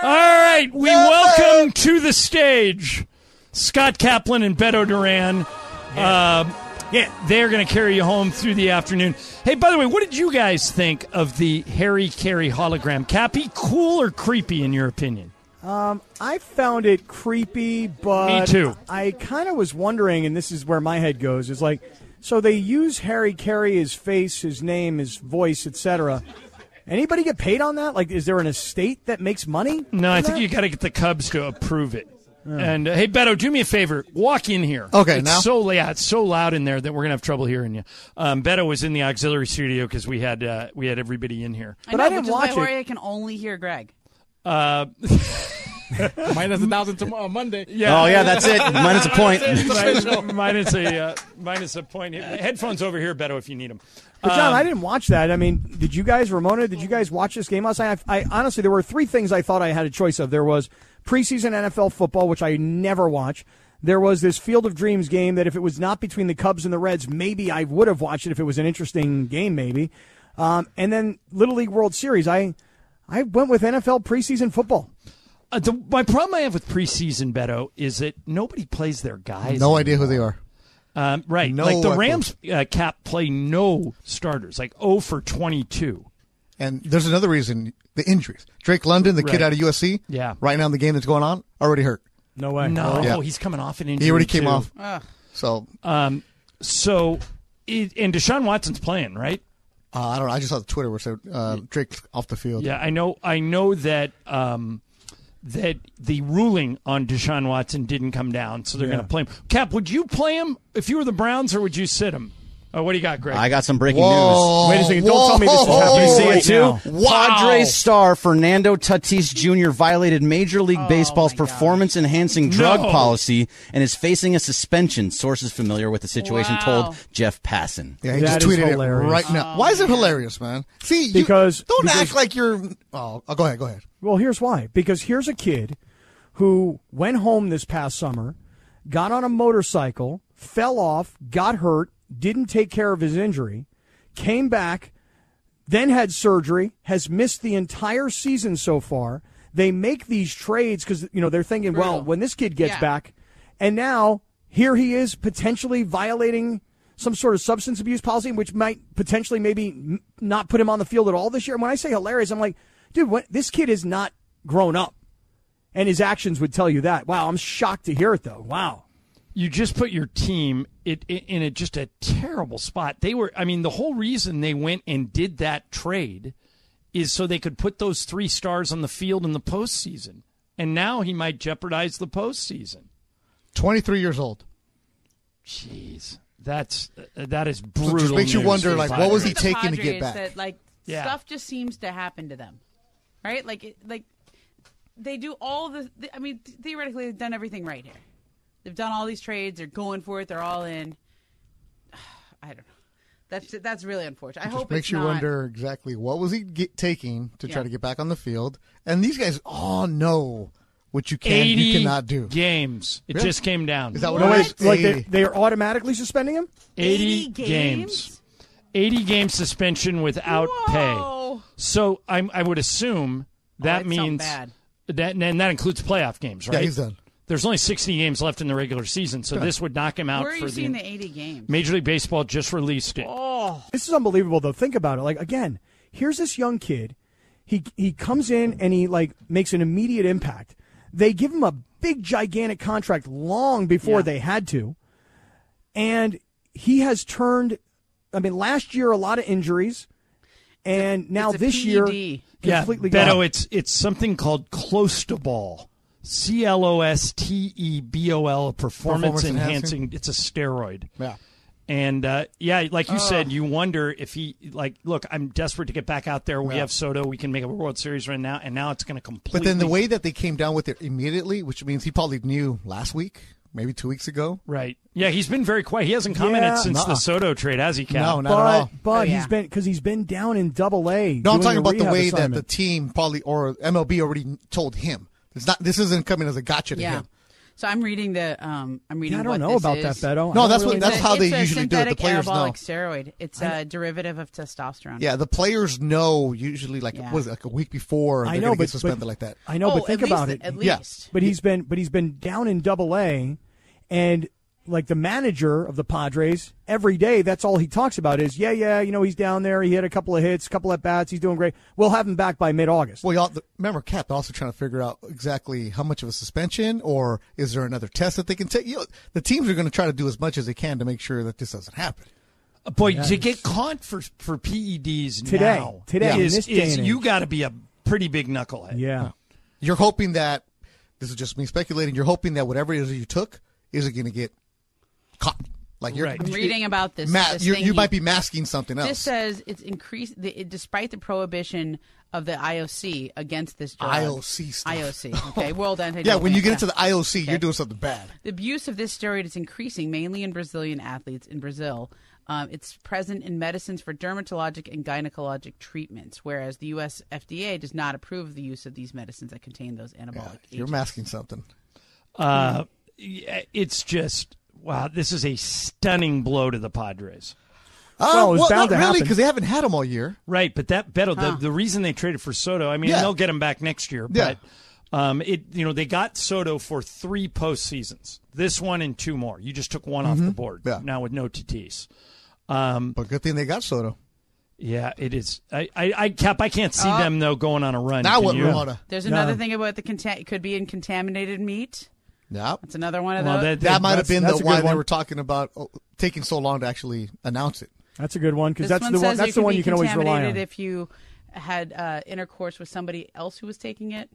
All right, we welcome to the stage Scott Kaplan and Beto Duran. Uh, yeah, they're going to carry you home through the afternoon. Hey, by the way, what did you guys think of the Harry Caray hologram? Cappy, cool or creepy in your opinion? Um, I found it creepy, but Me too. I kind of was wondering, and this is where my head goes: is like, so they use Harry Caray, his face, his name, his voice, etc. Anybody get paid on that? Like, is there an estate that makes money? No, I from think that? you got to get the Cubs to approve it. And uh, hey, Beto, do me a favor. Walk in here. Okay, it's now? so yeah, it's so loud in there that we're gonna have trouble hearing you. Um, Beto was in the auxiliary studio because we had uh, we had everybody in here. But know, I didn't which is watch why it. Jorge can only hear Greg. Uh, Minus a thousand tomorrow Monday. yeah. Oh yeah, that's it. Minus a point. Minus a uh, minus a point. Headphones over here, Beto, if you need them. But John, Um, I didn't watch that. I mean, did you guys, Ramona? Did you guys watch this game last night? I, I honestly, there were three things I thought I had a choice of. There was preseason NFL football, which I never watch. There was this Field of Dreams game that if it was not between the Cubs and the Reds, maybe I would have watched it if it was an interesting game, maybe. Um, and then Little League World Series. I I went with NFL preseason football. Uh, the, my problem I have with preseason, Beto, is that nobody plays their guys. No idea who they are. Um, right. No like the. Rams uh, cap play no starters, like 0 for 22. And there's another reason: the injuries. Drake London, the Right. kid out of USC, Yeah. right now in the game that's going on, already hurt. No way. No, Yeah. he's coming off an injury. He already came too. off. Ugh. So Um, so, it, and Deshaun Watson's playing, right? uh, I don't know. I just saw the Twitter where it said uh, Drake's off the field. Yeah, I know. I know that um, that the ruling on Deshaun Watson didn't come down, so they're Yeah. going to play him. Cap, would you play him if you were the Browns, or would you sit him? Oh, what do you got, Greg? I got some breaking Whoa. Wait a second. Don't tell me this is Whoa. happening. You see right it too? now. Wow. Padres star Fernando Tatis Jr. violated Major League oh Baseball's performance-enhancing drug No. policy and is facing a suspension. Sources familiar with the situation Wow. told Jeff Passan. Yeah, he That just is tweeted it right now. Oh, why is it hilarious, man? See, you- Because- don't because- act like you're. Oh, oh, go ahead, go ahead. Well, here's why. Because here's a kid who went home this past summer, got on a motorcycle, fell off, got hurt, didn't take care of his injury, came back, then had surgery, has missed the entire season so far. They make these trades because you know they're thinking, well, when this kid gets Yeah. back, and now here he is potentially violating some sort of substance abuse policy, which might potentially maybe not put him on the field at all this year. And when I say hilarious, I'm like, dude, what, this kid is not grown up, and his actions would tell you that. Wow, I'm shocked to hear it though. Wow. You just put your team it, it, in a, just a terrible spot. They were, I mean, the whole reason they went and did that trade is so they could put those three stars on the field in the postseason. And now he might jeopardize the postseason. 23 years old. Jeez, that's uh, that is So it brutal. just makes you wonder, like, what was he Padres. The taking to get back? That, like Yeah. stuff just seems to happen to them, right? Like, it, like they do all the. I mean, theoretically, they've done everything right here. They've done all these trades. They're going for it. They're all in. I don't know. That's that's really unfortunate. I Just hope makes it's you not, wonder exactly what was he get, taking to try to get back on the field. And these guys all know what you can, 80 you cannot do. games. It Really? just came down. Is that what No, it like they, they are automatically suspending him? 80, 80 games. games? 80 game suspension without pay. So I'm, I would assume that oh, it's something means bad. that and that includes playoff games, right? Yeah, he's done. There's only 60 games left in the regular season, so this would knock him out Where are for you seeing the, the 80 games? Major League Baseball just released it. Oh, This is unbelievable though. Think about it. Like again, here's this young kid. He he comes in and he like makes an immediate impact. They give him a big gigantic contract long before Yeah. they had to. And he has turned I mean last year a lot of injuries and now it's a this year PED. Yeah, completely Beto, gone. it's it's something called clostebol. C L O S T E B O L, a performance Performance enhancing. enhancing? It's a steroid. Yeah. And uh, yeah, like you said, you wonder if he like. Look, I'm desperate to get back out there. We Yeah. have Soto. We can make a World Series right now, and now it's going to completely. But then the way that they came down with it immediately, which means he probably knew last week, maybe two weeks ago. right? Yeah, he's been very quiet. He hasn't commented Yeah. since the Nuh-uh. Soto trade, has he, Cal? No, not but at all. but Oh, yeah. he's been because he's been down in Double A. No, I'm talking a about the rehab way that the team probably or MLB already told him. It's not. This isn't coming as a gotcha to Yeah. him. So I'm reading the. Um, I'm reading. I don't what know this about is. that, Beto. No, don't that's what- that's know. how they usually do it. The players know. anabolic steroid. It's a derivative of testosterone. Yeah, the players know usually like Yeah. what is it, like a week before I they're know, but, get suspended but like that. I know, Oh, but think about least, it. At Yeah. least. But he's been but he's been down in Double A, and like the manager of the Padres, every day that's all he talks about is yeah, yeah, you know he's down there. He hit a couple of hits, a couple at bats. He's doing great. We'll have him back by mid August. Well, y'all remember Cap also trying to figure out exactly how much of a suspension or is there another test that they can take. You know, the teams are going to try to do as much as they can to make sure that this doesn't happen. Uh, boy, to get caught for for PEDs Today. now Today, is, is you got to be a pretty big knucklehead. Yeah. You're hoping that this is just me speculating. You're hoping that whatever it is you took isn't going to get caught. Like you're Right. I'm reading about this. Ma- this you thing you might be masking something else. This says it's increased the, it, despite the prohibition of the IOC against this drug. IOC stuff. IOC. Okay, World Anti. yeah, when you get into the IOC, Okay. you're doing something bad. The abuse of this steroid is increasing, mainly in Brazilian athletes in Brazil. Um, it's present in medicines for dermatologic and gynecologic treatments, whereas the U.S. FDA does not approve of the use of these medicines that contain those anabolic You're agents. masking something. Uh, yeah, it's just wow. This is a stunning blow to the Padres. Well, Uh, it's well, bound not really because they haven't had him all year. Right, but that Beto, Huh. the, the reason they traded for Soto, I mean, Yeah. they'll get him back next year, Yeah. but um, it you know they got Soto for three postseasons, this one and two more. You just took one off the board Yeah. now with no Tatis. Um, But good thing they got Soto. yeah, it is. I, I, I cap. I can't see Uh, them though going on a run. Now Can what, you? Ramona? There's No. another thing about the conta- could be in contaminated meat. Yeah. That's another one of Well, those. that- That might have been the a why good they were talking about oh, taking so long to actually announce it. That's a good one because that's one the one. That's the one you can always rely contaminated on. if you had uh, intercourse with somebody else who was taking it.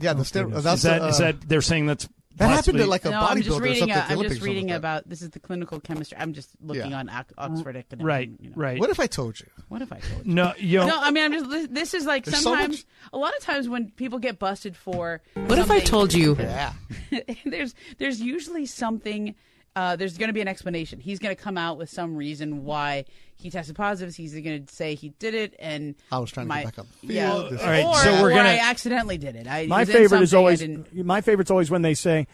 Yeah, the ster- that's Is that, uh, is that they're saying that's that happened possibly- to like a no, I'm bodybuilder just or reading. something. Uh, I'm just or something reading like about this is the clinical chemistry. I'm just looking Yeah. on Ox- Oxford Economics. right, you know. right. What if I told you? What if I told you? No, you know, No, I mean, I'm just. This is like There's so sometimes. much- a lot of times when people get busted for. What if I told you? Yeah. there's there's usually something. Uh, there's going to be an explanation. He's going to come out with some reason why he tested positive. He's going to say he did it, and I was trying to get back up. Yeah, field. This- All right, or, so we're gonna- I accidentally did it. I, My was favorite is always didn't- my favorite's always when they say,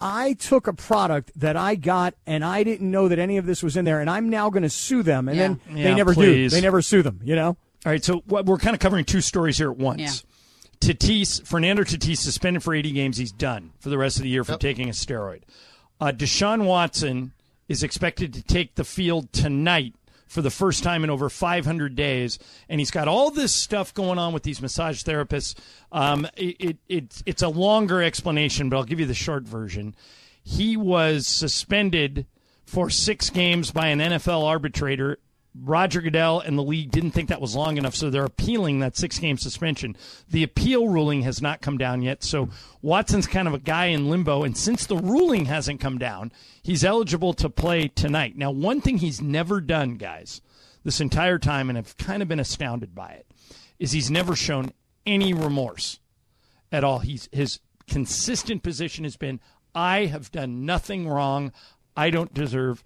"I took a product that I got and I didn't know that any of this was in there, and I'm now going to sue them." And Yeah. then Yeah, they never please. do. They never sue them. You know. All right, so what, we're kind of covering two stories here at once. Yeah. Tatis, Fernando Tatis suspended for 80 games. He's done for the rest of the year for Yep. taking a steroid. Uh, Deshaun Watson is expected to take the field tonight for the first time in over 500 days, and he's got all this stuff going on with these massage therapists. Um, it, it, it's it's a longer explanation, but I'll give you the short version. He was suspended for six games by an NFL arbitrator Roger Goodell and the league didn't think that was long enough, so they're appealing that six game suspension. The appeal ruling has not come down yet, so Watson's kind of a guy in limbo. And since the ruling hasn't come down, he's eligible to play tonight. Now, one thing he's never done, guys, this entire time, and I've kind of been astounded by it, is he's never shown any remorse at all. He's his consistent position has been I have done nothing wrong. I don't deserve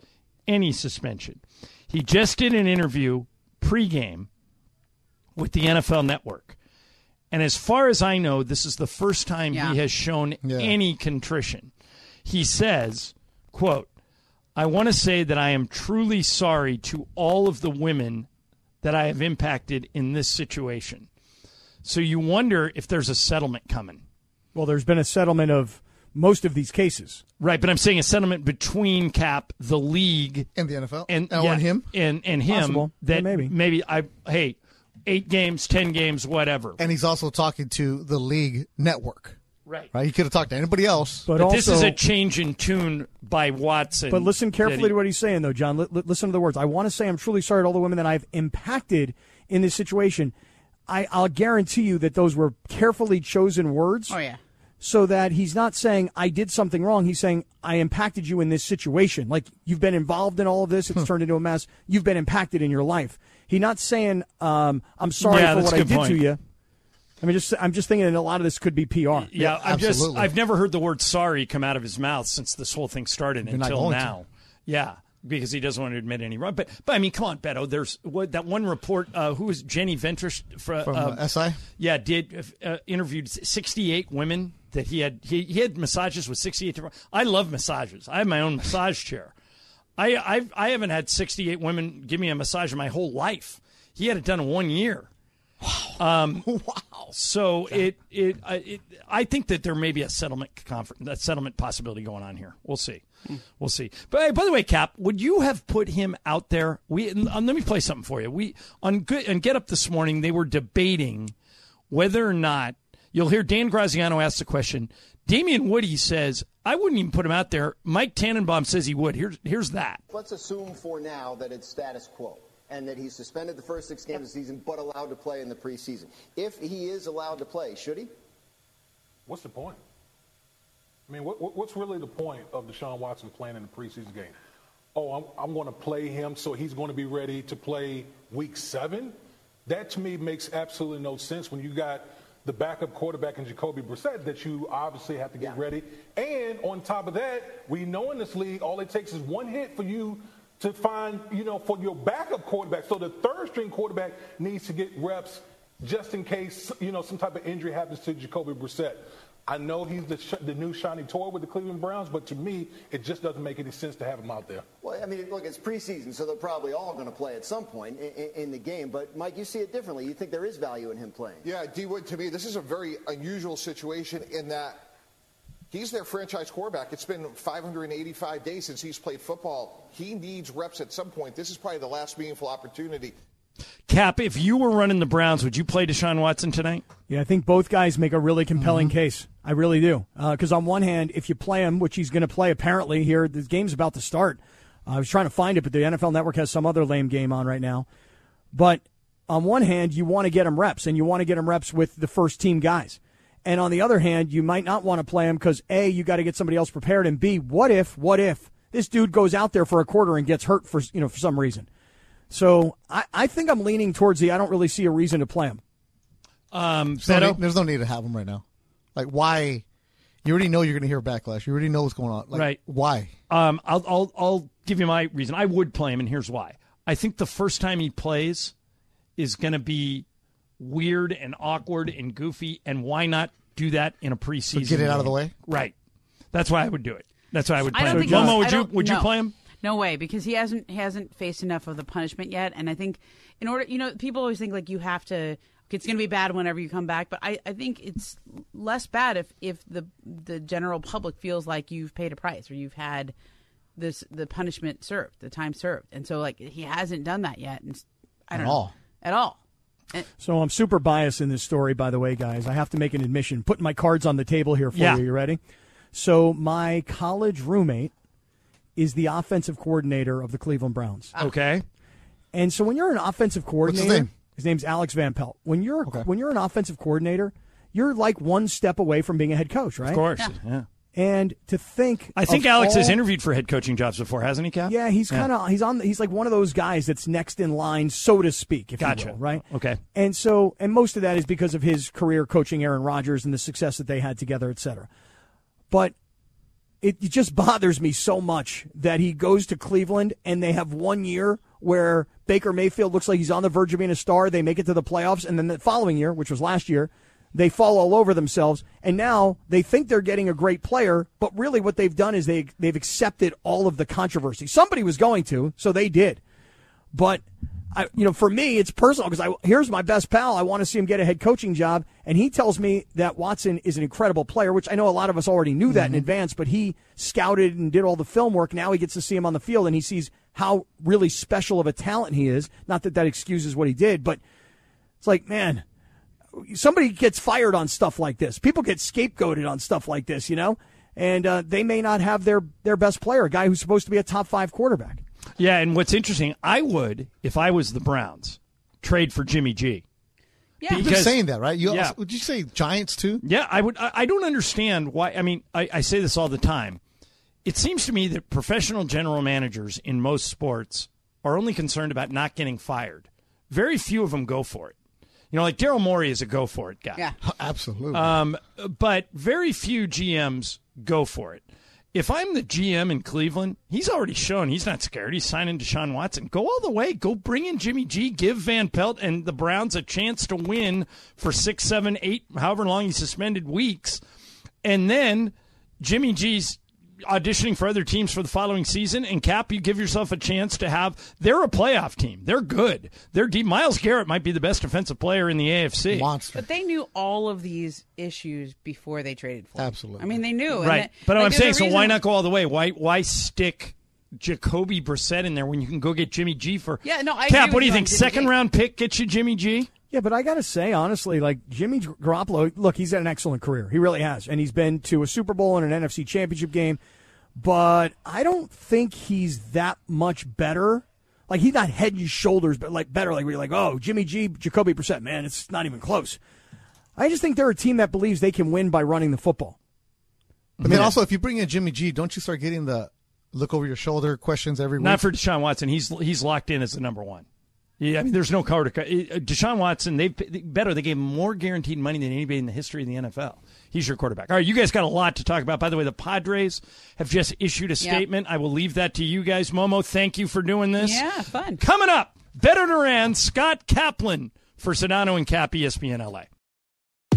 any suspension. He just did an interview pregame with the NFL network. And as far as I know, this is the first time Yeah. he has shown Yeah. any contrition. He says, quote, I want to say that I am truly sorry to all of the women that I have impacted in this situation. So you wonder if there's a settlement coming. Well, there's been a settlement of most of these cases. Right, but I'm saying a sentiment between Cap, the league, and the NFL and oh, yeah, and him, and and him Possible. that Yeah, maybe. maybe I hey eight games, ten games, whatever. and he's also talking to the league network. right. Right, he could have talked to anybody else. But, But also, this is a change in tune by Watson. But listen carefully he- to what he's saying, though, John. Li- li- listen to the words. I want to say I'm truly sorry to all the women that I've impacted in this situation. I, I'll guarantee you that those were carefully chosen words. Oh yeah. So that he's not saying I did something wrong. He's saying I impacted you in this situation. Like you've been involved in all of this. It's turned into a mess. You've been impacted in your life. He's not saying um, I'm sorry Yeah, for what I did point. to you. I mean, just I'm just thinking that a lot of this could be PR. Yeah, Yeah, I've just. I've never heard the word sorry come out of his mouth since this whole thing started You're until going to. now. Yeah. Because he doesn't want to admit any wrong. But but I mean, come on, Beto. There's what that one report. Uh, who was Jenny Vrentas for, From uh, uh, SI? Yeah, did uh, interviewed 68 women that he had. He, he had massages with 68 different. I love massages. I have my own massage chair. I I've, I haven't had 68 women give me a massage in my whole life. He had it done in one year. Um, wow. So it, it uh, it I think that there may be a settlement confer- a settlement possibility going on here. We'll see. We'll see. But hey, by the way, Cap, would you have put him out there? We um, let me play something for you. We on good and get up this morning. They were debating whether or not you'll hear Dan Graziano ask the question. Damien Woody says I wouldn't even put him out there. Mike Tannenbaum says he would. Here's here's that. Let's assume for now that it's status quo and that he's suspended the first six games of the season but allowed to play in the preseason. If he is allowed to play, should he? What's the point? I mean, what, what- what's really the point of Deshaun Watson playing in the preseason game? Oh, I'm, I'm going to play him so he's going to be ready to play week seven? That to me makes absolutely no sense when you got the backup quarterback in Jacoby Brissett that you obviously have to get Yeah. ready. And on top of that, we know in this league, all it takes is one hit for you to find, you know, for your backup quarterback. So the third string quarterback needs to get reps just in case, you know, some type of injury happens to Jacoby Brissett. I know he's the, sh- the new shiny toy with the Cleveland Browns, but to me, it just doesn't make any sense to have him out there. Well, I mean, look, it's preseason, so they're probably all going to play at some point in, in, in the game. But, Mike, you see it differently. You think there is value in him playing. Yeah, D Wood, to me, this is a very unusual situation in that he's their franchise quarterback. It's been 585 days since he's played football. He needs reps at some point. This is probably the last meaningful opportunity. Cap, if you were running the Browns, would you play Deshaun Watson tonight? Yeah, I think both guys make a really compelling mm-hmm. case. I really do. Uh, because on one hand, if you play him, which he's going to play apparently here, the game's about to start. I was trying to find it, but the NFL Network has some other lame game on right now. But on one hand, you want to get him reps, and you want to get him reps with the first team guys. And on the other hand, you might not want to play him because A, you got to get somebody else prepared, and B, what if, what if this dude goes out there for a quarter and gets hurt for you know for some reason? So I, I think I'm leaning towards the I don't really see a reason to play him. Um, There's no, need, there's no need to have him right now. Like, why? You already know you're going to hear backlash. You already know what's going on. Like, Right. Why? Um, I'll, I'll, I'll give you my reason. I would play him, and here's why. I think the first time he plays is going to be weird and awkward and goofy, and why not do that in a preseason? get it out of the way? Right. That's why I would do it. That's why I would I play don't him. think Momo, would I you don't- would you play him? No way, because he hasn't he hasn't faced enough of the punishment yet. And I think in order, you know, people always think like you have to. It's going to be bad whenever you come back, but I, I think it's less bad if if the the general public feels like you've paid a price or you've had this the punishment served, the time served, and so like he hasn't done that yet. And s- I At don't know all. at all. Eh. So I'm super biased in this story, by the way, guys. I have to make an admission. Putting my cards on the table here for Yeah. you. You ready? So my college roommate is the offensive coordinator of the Cleveland Browns. Ah. Okay. And so when you're an offensive coordinator, name? his name's Alex Van Pelt. When you're Okay. when you're an offensive coordinator, you're like one step away from being a head coach, right? Of course. Yeah. And to think, I think of Alex has interviewed for head coaching jobs before, hasn't he, Cap? Yeah, he's kind of he's on he's like one of those guys that's next in line, so to speak. If Gotcha. you will, right? Okay. And so, and most of that is because of his career coaching Aaron Rodgers and the success that they had together, et cetera. But it, just bothers me so much that he goes to Cleveland and they have one year where Baker Mayfield looks like he's on the verge of being a star. They make it to the playoffs, and then the following year, which was last year, they fall all over themselves. And now they think they're getting a great player, but really what they've done is they they've accepted all of the controversy. Somebody was going to, so they did. But I, you know, for me, it's personal because I here's my best pal. I want to see him get a head coaching job, and he tells me that Watson is an incredible player, which I know a lot of us already knew that in advance. But he scouted and did all the film work. Now he gets to see him on the field, and he sees how really special of a talent he is. Not that that excuses what he did, but it's like, man, somebody gets fired on stuff like this. People get scapegoated on stuff like this, you know, and uh, they may not have their their best player, a guy who's supposed to be a top five quarterback. Yeah, and what's interesting, I would, if I was the Browns, trade for Jimmy G. Yeah, You've been saying that, right? You Yeah. also, would you say Giants too? Yeah, I would. I, I don't understand why. I mean, I, I say this all the time. It seems to me that professional general managers in most sports are only concerned about not getting fired. Very few of them go for it. You know, like Daryl Morey is a go for it guy. yeah. Absolutely. Um, but very few GMs go for it. If I'm the GM in Cleveland, he's already shown he's not scared. He's signing Deshaun Watson. Go all the way. Go bring in Jimmy G. Give Van Pelt and the Browns a chance to win for six, seven, eight, however long he's suspended weeks. And then Jimmy G's auditioning for other teams for the following season. And Cap, you give yourself a chance to have. They're a playoff team. They're good. They're deep. Myles Garrett might be the best defensive player in the AFC. Monster. But they knew all of these issues before they traded for him. Absolutely. I mean, they knew. and Right. that- But like, I'm there's a saying, so why not go all the way? Why why stick Jacoby Brissett in there when you can go get Jimmy G for? Yeah, no, I Cap, what do you think? Second G. round pick gets you Jimmy G. Yeah, but I got to say, honestly, like Jimmy Garoppolo, look, he's had an excellent career. He really has. And he's been to a Super Bowl and an NFC championship game. But I don't think he's that much better. Like, he's not head and shoulders, but like better. Like, we're like, oh, Jimmy G, Jacoby Brissett, man, it's not even close. I just think they're a team that believes they can win by running the football. But then also, if you bring in Jimmy G, don't you start getting the look over your shoulder questions every week? Not for Deshaun Watson. He's he's locked in as the number one. Yeah, I mean, there's no to cut. Uh, Deshaun Watson, they better. They gave him more guaranteed money than anybody in the history of the NFL. He's your quarterback. All right, you guys got a lot to talk about. By the way, the Padres have just issued a statement. I will leave that to you guys. Momo, thank you for doing this. Yeah, fun. Coming up, Beto Duran, Scott Kaplan for Sedano and Cap, ESPN LA.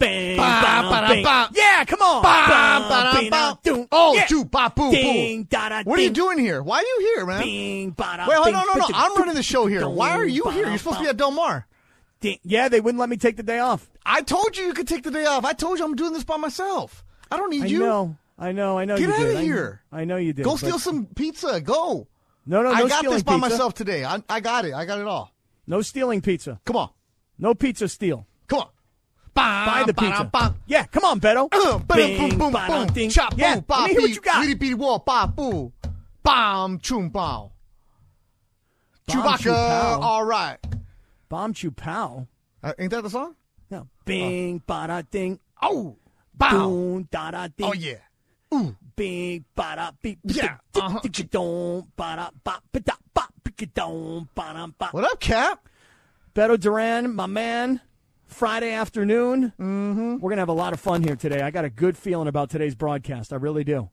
Bang, Ba, bang, ba, bang. ba. Yeah, come on. Ba, Bang, ba, da, ba. Oh, Yeah. do, ba, boo, Ding, boo. da, da, What are you doing here? Why are you here, man? Bing, ba, da, Wait, hold on, no, no. ba, I'm running the show here. Why are you here? You're supposed to be at Del Mar. Ding. Yeah, they wouldn't let me take the day off. I told you you could take the day off. I told you I'm doing this by myself. I don't need you. I you. know. I know. I know Get you outta did. I- here. I, know you did. Go steal some pizza. Go. No, no, no I got this by pizza. myself today. I, I got it. I got it all. No stealing pizza. Come on. No pizza steal. Come on. Buy the Ba, pizza. Yeah, come on, Beto. Uh, ba, Bing, boom, boom, ba, boom. ding. Chop, yeah, boom, ba, let me hear what you got. Bitty, wah, ba, boo. Bam, choom, bow. Bomb, Chewbacca, all right. Bomb chew pow. Uh, ain't that the song? No. Bing, ba da ding. Oh, bow. Boom, da da ding. Oh, yeah. Ooh. Bing, ba da beep. Yeah, uh-huh. Ba da ba ba da ba ba dong, ba da ba. What up, Cap? Beto Duran, my man. Friday afternoon. Mm-hmm. We're gonna have a lot of fun here today. I got a good feeling about today's broadcast. I really do.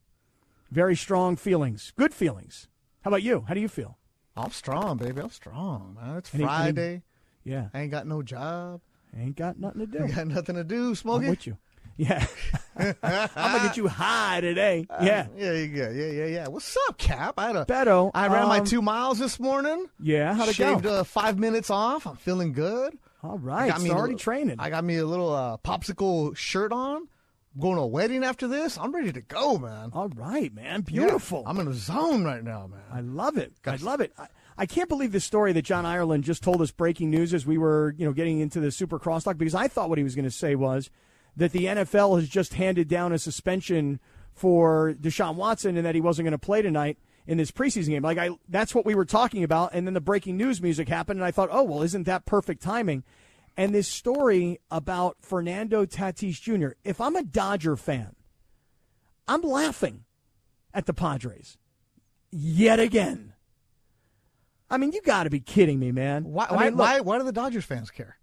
Very strong feelings. Good feelings. How about you? How do you feel? I'm strong, baby. I'm strong, man. It's Any- any- Friday. Yeah. I ain't got no job. Ain't got nothing to do. I got nothing to do. I'm Smoking. with you. Yeah. I'm gonna get you high today. Yeah. Yeah, yeah, yeah, yeah, yeah. What's up, Cap? I had a Beto, I ran my um, two miles this morning. Yeah, how'd it Shaved go? Uh, five minutes off. I'm feeling good. All right, Got me already little- training. I got me a little uh, popsicle shirt on. I'm Going to a wedding after this. I'm ready to go, man. All right, man. Yeah, Beautiful. I'm in a zone right now, man. I love it. I love it. I, I can't believe the story that John Ireland just told us breaking news as we were, you know, getting into the Super Crosstalk because I thought what he was going to say was that the NFL has just handed down a suspension for Deshaun Watson and that he wasn't going to play tonight in this preseason game. Like I that's what we were talking about and then the breaking news music happened and I thought, "Oh, well, isn't that perfect timing?" And this story about Fernando Tatis Jr. If I'm a Dodger fan, I'm laughing at the Padres yet again. I mean, you got to be kidding me, man. Why? I Why, look, why? Why do the Dodgers fans care?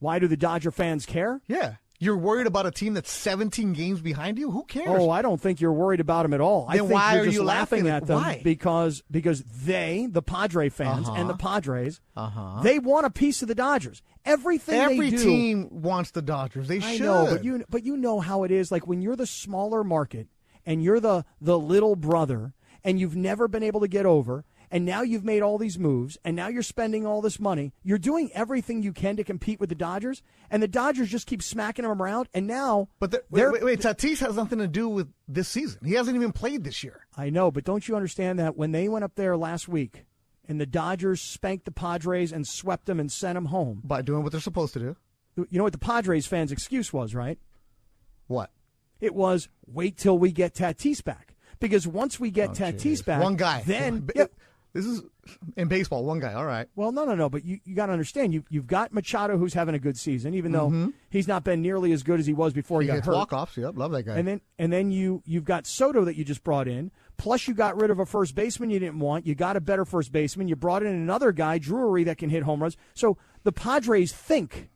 why do the Dodger fans care? Yeah, you're worried about a team that's 17 games behind you. Who cares? Oh, I don't think you're worried about them at all. I Then think why you're are just you laughing, laughing? at them Why? because because they, the Padre fans Uh-huh. and the Padres, Uh-huh. they want a piece of the Dodgers. Everything Every they do, team wants the Dodgers. They I should. know, but you but you know how it is. Like when you're the smaller market and you're the the little brother, and you've never been able to get over, and now you've made all these moves, and now you're spending all this money. You're doing everything you can to compete with the Dodgers, and the Dodgers just keep smacking them around. And now, But the, wait, wait, wait, Tatis has nothing to do with this season. He hasn't even played this year. I know, but don't you understand that when they went up there last week, and the Dodgers spanked the Padres and swept them and sent them home? By doing what they're supposed to do. You know what the Padres fans' excuse was, right? What? It was wait till we get Tatis back. Because once we get oh, Tatis back, one guy. then yeah, This is in baseball. One guy. All right. well, no, no, no. But you, you got to understand, you you've got Machado who's having a good season, even though Mhm. he's not been nearly as good as he was before he, He got hurt. walk offs. Yep. Love that guy. And then and then you you've got Soto that you just brought in. Plus you got rid of a first baseman you didn't want. You got a better first baseman. You brought in another guy, Drury, that can hit home runs. So the Padres think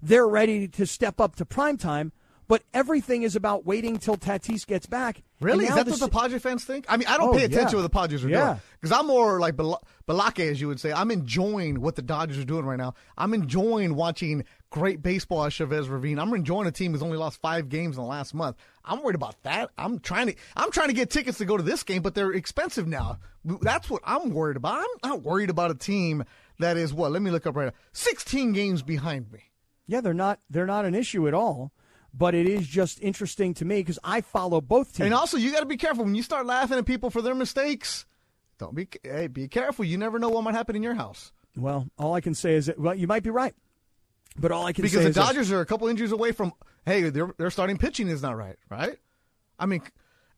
they're ready to step up to prime time, but everything is about waiting till Tatis gets back. Really? Is that the what the si- Padre fans think? I mean, I don't Oh, pay attention yeah. to what the Padres are Yeah. doing because I'm more like Bal- Balake, as you would say. I'm enjoying what the Dodgers are doing right now. I'm enjoying watching great baseball at Chavez Ravine. I'm enjoying a team who's only lost five games in the last month. I'm worried about that. I'm trying to I'm trying to get tickets to go to this game, but they're expensive now. That's what I'm worried about. I'm not worried about a team that is what? Let me look up right now. 16 games behind me. Yeah, they're not they're not an issue at all. But it is just interesting to me because I follow both teams. And also, you got to be careful when you start laughing at people for their mistakes. Don't be hey, be careful. You never know what might happen in your house. well, all I can say is that well, you might be right. But all I can because say the is this. Dodgers are a couple injuries away from hey, their their starting pitching is not right, right? I mean,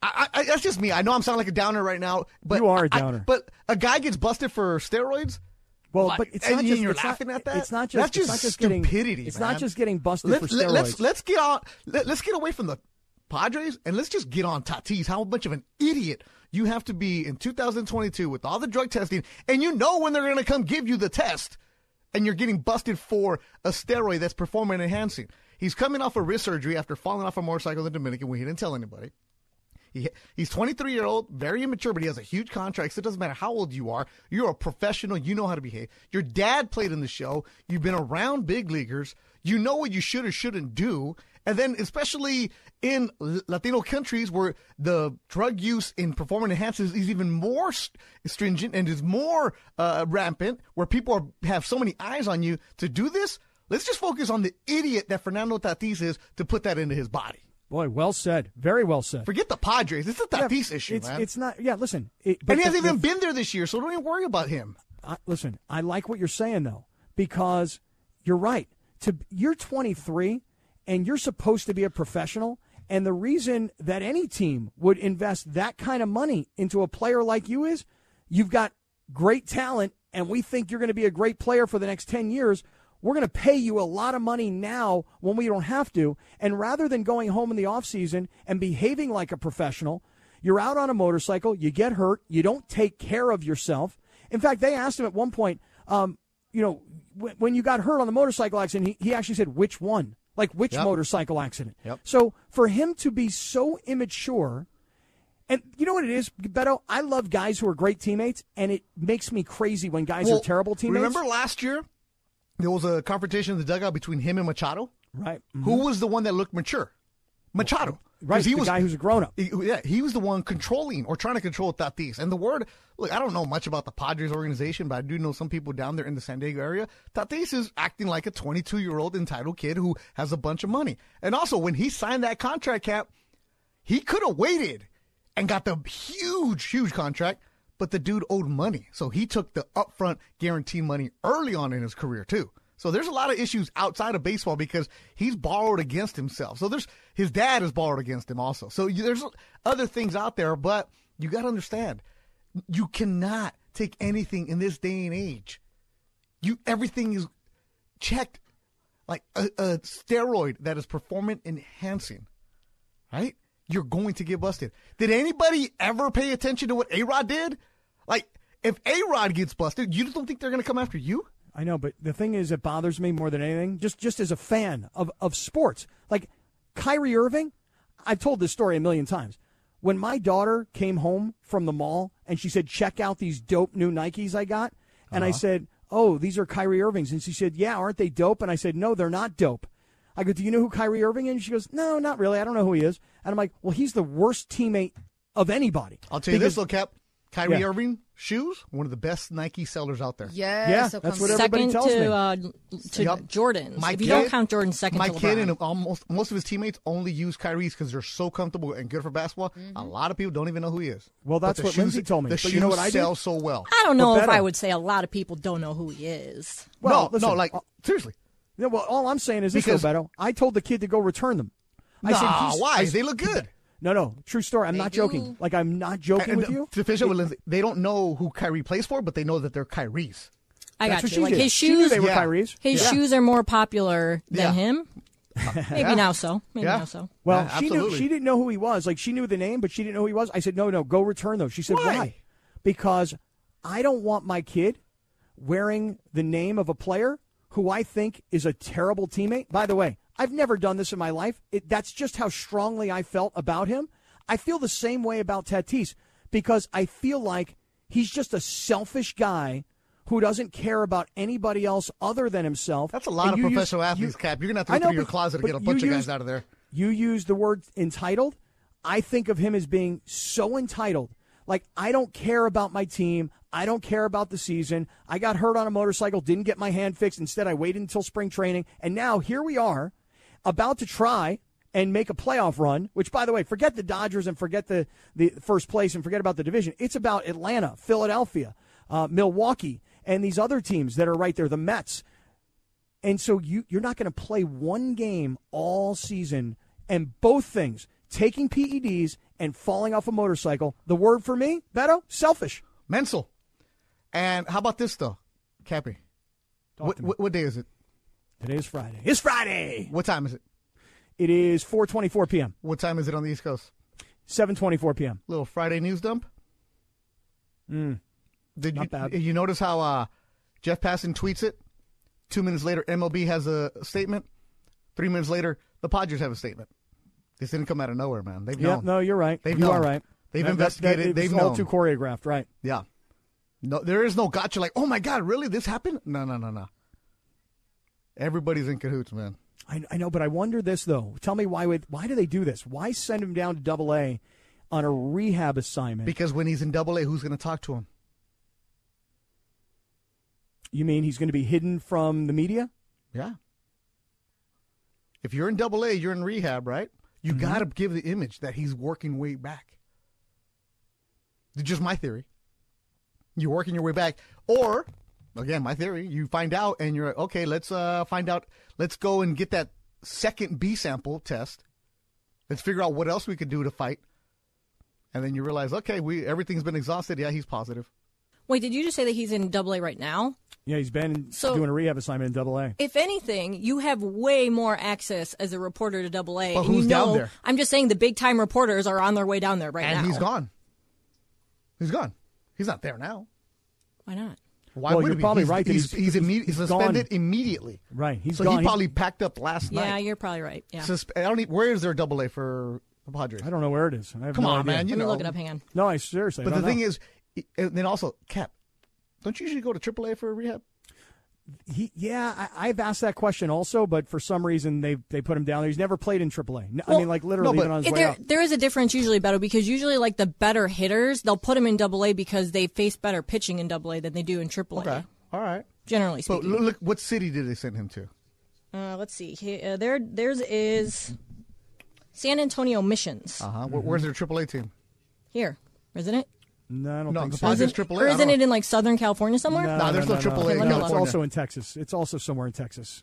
I, I, that's just me. I know I'm sounding like a downer right now, but You are a I- downer. but a guy gets busted for steroids. Well, Like, but it's not just you're laughing not, at that. It's not just that's just it's not just stupidity. Getting, it's man. not just getting busted let's, for steroids. Let's let's get on. Let, us get away from the Padres and let's just get on Tatis. How much of an idiot you have to be in 2022 with all the drug testing, and you know when they're going to come give you the test, and you're getting busted for a steroid that's performance enhancing. He's coming off a wrist surgery after falling off a motorcycle in the Dominican where he didn't tell anybody. He, he's 23 year old, very immature, but he has a huge contract. So it doesn't matter how old you are. You're a professional. You know how to behave. Your dad played in the show. You've been around big leaguers. You know what you should or shouldn't do. And then, especially in Latino countries where the drug use in performance enhancers is even more stringent and is more uh, rampant, where people are, have so many eyes on you to do this, let's just focus on the idiot that Fernando Tatis is to put that into his body. Boy, well said. Very well said. Forget the Padres. It's a Yeah, Tatis issue, it's, man. It's not. Yeah, listen. It, but and he hasn't the- even been there this year, so don't even worry about him. I, listen, I like what you're saying though, because you're right. To you're 23 and you're supposed to be a professional, and the reason that any team would invest that kind of money into a player like you is you've got great talent, and we think you're going to be a great player for the next 10 years. We're going to pay you a lot of money now when we don't have to. And rather than going home in the offseason and behaving like a professional, you're out on a motorcycle, you get hurt, you don't take care of yourself. In fact, they asked him at one point, um, you know, when, when you got hurt on the motorcycle accident, he, he actually said, which one? Like, which Yep. motorcycle accident? Yep. So for him to be so immature, and you know what it is, Beto? I love guys who are great teammates, and it makes me crazy when guys Well, are terrible teammates. Remember last year, there was a confrontation in the dugout between him and Machado. Right. Mm-hmm. Who was the one that looked mature? Machado. Right, He the guy who's a grown-up. He- Yeah, he was the one controlling or trying to control Tatis. And the word, look, I don't know much about the Padres organization, but I do know some people down there in the San Diego area. Tatis is acting like a 22 year old entitled kid who has a bunch of money. And also, when he signed that contract cap, he could have waited and got the huge, huge contract, but the dude owed money. So he took the upfront guarantee money early on in his career, too. So there's a lot of issues outside of baseball because he's borrowed against himself. So there's his dad has borrowed against him also. So there's other things out there, but you got to understand, you cannot take anything in this day and age. You everything is checked like a, a steroid that is performance enhancing, right? You're going to get busted. Did anybody ever pay attention to what A Rod did? Like, if A Rod gets busted, you just don't think they're going to come after you? I know, but the thing is, it bothers me more than anything. Just just as a fan of of sports, like Kyrie Irving, I've told this story a million times. When my daughter came home from the mall and she said, "Check out these dope new Nikes I got," and I Uh-huh. said, "Oh, these are Kyrie Irvings," and she said, "Yeah, aren't they dope?" And I said, "No, they're not dope." I go, "Do you know who Kyrie Irving is?" And she goes, "No, not really. I don't know who he is." And I'm like, "Well, he's the worst teammate of anybody." I'll tell you this, little Cap. Kyrie Yeah. Irving shoes, one of the best Nike sellers out there. Yes, Yeah, so that's what everybody second tells to, me. Uh, to Yup. Jordan's. My if you kid- don't count Jordan, second My to kid and almost most of his teammates only use Kyrie's because they're so comfortable and good for basketball. Mm-hmm. A lot of people don't even know who he is. Well, But that's the what shoes- Lindsay told me. The But shoes you know what I did? sell so well. I don't know if I would say a lot of people don't know who he is. Well, no, listen, no, like uh, seriously. Yeah, well, all I'm saying is this, Because- Beto. I told the kid to go return them. I Nah, said, why? I- they look good. No, no, true story. I'm not joking. Like I'm not joking And with you. To finish up with Lindsay, they don't know who Kyrie plays for, but they know that they're Kyrie's. I That's got you. Like did. his shoes, they were Yeah. Kyrie's. his Yeah. shoes are more popular than Yeah. him. Maybe Yeah. now so. Maybe Yeah. now so. Well, Yeah, she knew she didn't know who he was. Like she knew the name, but she didn't know who he was. I said, "No, no, go return those." She said, Why? "Why?" Because I don't want my kid wearing the name of a player who I think is a terrible teammate. By the way, I've never done this in my life. It, that's just how strongly I felt about him. I feel the same way about Tatis because I feel like he's just a selfish guy who doesn't care about anybody else other than himself. That's a lot And of you use- professional athletes, you- Cap. You're gonna have to go know, through your but- closet to get a bunch of guys used- out of there. You use the word entitled. I think of him as being so entitled. Like, I don't care about my team. I don't care about the season. I got hurt on a motorcycle, didn't get my hand fixed. Instead, I waited until spring training. And now here we are, about to try and make a playoff run, which, by the way, forget the Dodgers and forget the, the first place and forget about the division. It's about Atlanta, Philadelphia, uh, Milwaukee, and these other teams that are right there, the Mets. And so you you're not going to play one game all season and both things, taking PEDs and falling off a motorcycle. The word for me, Beto, selfish. Mental. And how about this though, Cappy? What, what, what day is it? Today is Friday. It's Friday. What time is it? It is 4:24 p.m. What time is it on the East Coast? 7:24 p.m. Little Friday news dump. Mm. Did Not you bad. you notice how uh, Jeff Passan tweets it? Two minutes later, MLB has a statement. Three minutes later, the Padres have a statement. This didn't come out of nowhere, man. They've Yeah, known. no, you're right. They've you known. are right. They've That- that- investigated. that- it They've all known. too choreographed, right? Yeah. No, there is no gotcha. Like, oh my god, really? This happened? No, no, no, no. Everybody's in cahoots, man. I, I know, but I wonder this though. Tell me why would why do they do this? Why send him down to Double A on a rehab assignment? Because when he's in Double A, who's going to talk to him? you mean he's going to be hidden from the media? Yeah. If you're in Double A, you're in rehab, right? You got to give the image that he's working way back. Just my theory. You're working your way back, or again, my theory. You find out, and you're like, okay. Let's uh, find out. Let's go and get that second B sample test. Let's figure out what else we could do to fight. And then you realize, okay, we everything's been exhausted. Yeah, he's positive. Wait, did you just say that he's in Double A right now? Yeah, he's been So- doing a rehab assignment in Double A. If anything, you have way more access as a reporter to Double A. But and you who's down know- there? I'm just saying the big time reporters are on their way down there right and now. And he's gone. He's gone. He's not there now. Why not? Why Well, would you're he be? probably he's, right He's, he's- he's, imme- he's suspended gone. immediately. Right, he's so gone. he He- probably packed up last Yeah, night. Yeah, you're probably right. Yeah. Suspe- I don't. Need, where is there a double A for the Padres? I don't know where it is. I have Come no on, idea. man. You Let me know. look it up. Hang on. No, I seriously. But I the don't thing know. is, and then also Cap. Don't you usually go to AAA for a rehab? he, yeah, I, I've asked that question also, but for some reason they they put him down there. He's never played in AAA. N- I Well, mean, like literally no, even on his way there, there is a difference usually, Beto, because usually like the better hitters, they'll put him in Double A because they face better pitching in Double A than they do in AAA. Okay. All right. Generally speaking. look, look, what city did they send him to? Uh, let's see. He, uh, there, theirs is San Antonio Missions. Uh huh. Where's their AAA team? Here, isn't it? No, I don't No, think the so. Padres Isn't- AAA. Or isn't it in like Southern California somewhere? Nah, there's no AAA in Let me No, look. it's also in Texas. It's also somewhere in Texas.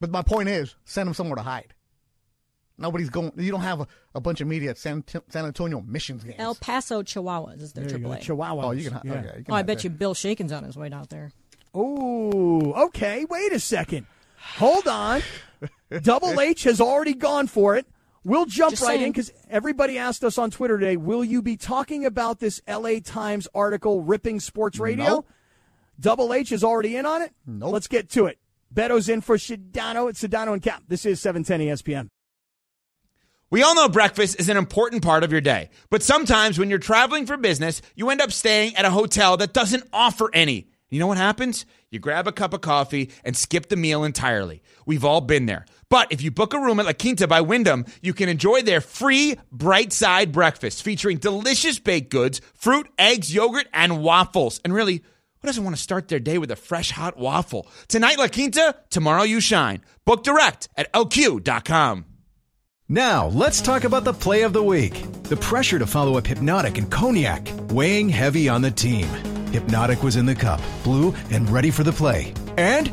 But my point is, send them somewhere to hide. Nobody's going. You don't have a, a bunch of media at San, San Antonio Missions games. El Paso Chihuahuas is their There AAA. Chihuahua. oh, you can. Yeah. Okay, you can Oh, I bet there. you Bill Shaikin's on his way out there. Oh, okay. Wait a second. Hold on. Double H has already gone for it. We'll jump Just right in because everybody asked us on Twitter today will you be talking about this LA Times article ripping sports radio? Nope. Double H is already in on it? Nope. Let's get to it. Beto's in for Sedano. It's Sedano and Kap. This is E 710 ESPN. We all know breakfast is an important part of your day, but sometimes when you're traveling for business, you end up staying at a hotel that doesn't offer any. You know what happens? You grab a cup of coffee and skip the meal entirely. We've all been there. But if you book a room at La Quinta by Wyndham, you can enjoy their free bright side breakfast featuring delicious baked goods, fruit, eggs, yogurt, and waffles. And really, who doesn't want to start their day with a fresh hot waffle? Tonight, La Quinta, tomorrow, you shine. Book direct at lq.com. Now, let's talk about the play of the week. The pressure to follow up Hypnotic and Cognac, weighing heavy on the team. Hypnotic was in the cup, blue, and ready for the play. And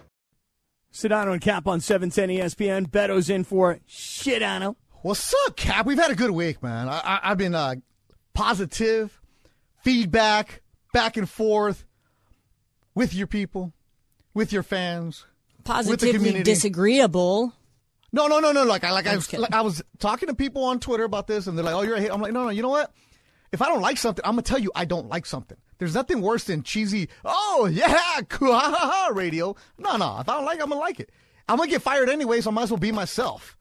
Sedano and Kap on E 710 ESPN. Beto's in for Sedano. What's up, Kap? We've had a good week, man. I, I, I've been uh, positive, feedback, back and forth with your people, with your fans, Positively disagreeable. No, no, no, no. Like I like I was, like I was talking to people on Twitter about this, and they're like, "Oh, you're a hate." I'm like, "No, no. You know what? If I don't like something, I'm gonna tell you I don't like something. There's nothing worse than cheesy. Oh yeah, cool, ha, ha, ha, radio. No, no. If I don't like, it, I'm gonna like it. I'm gonna get fired anyway, so I might as well be myself.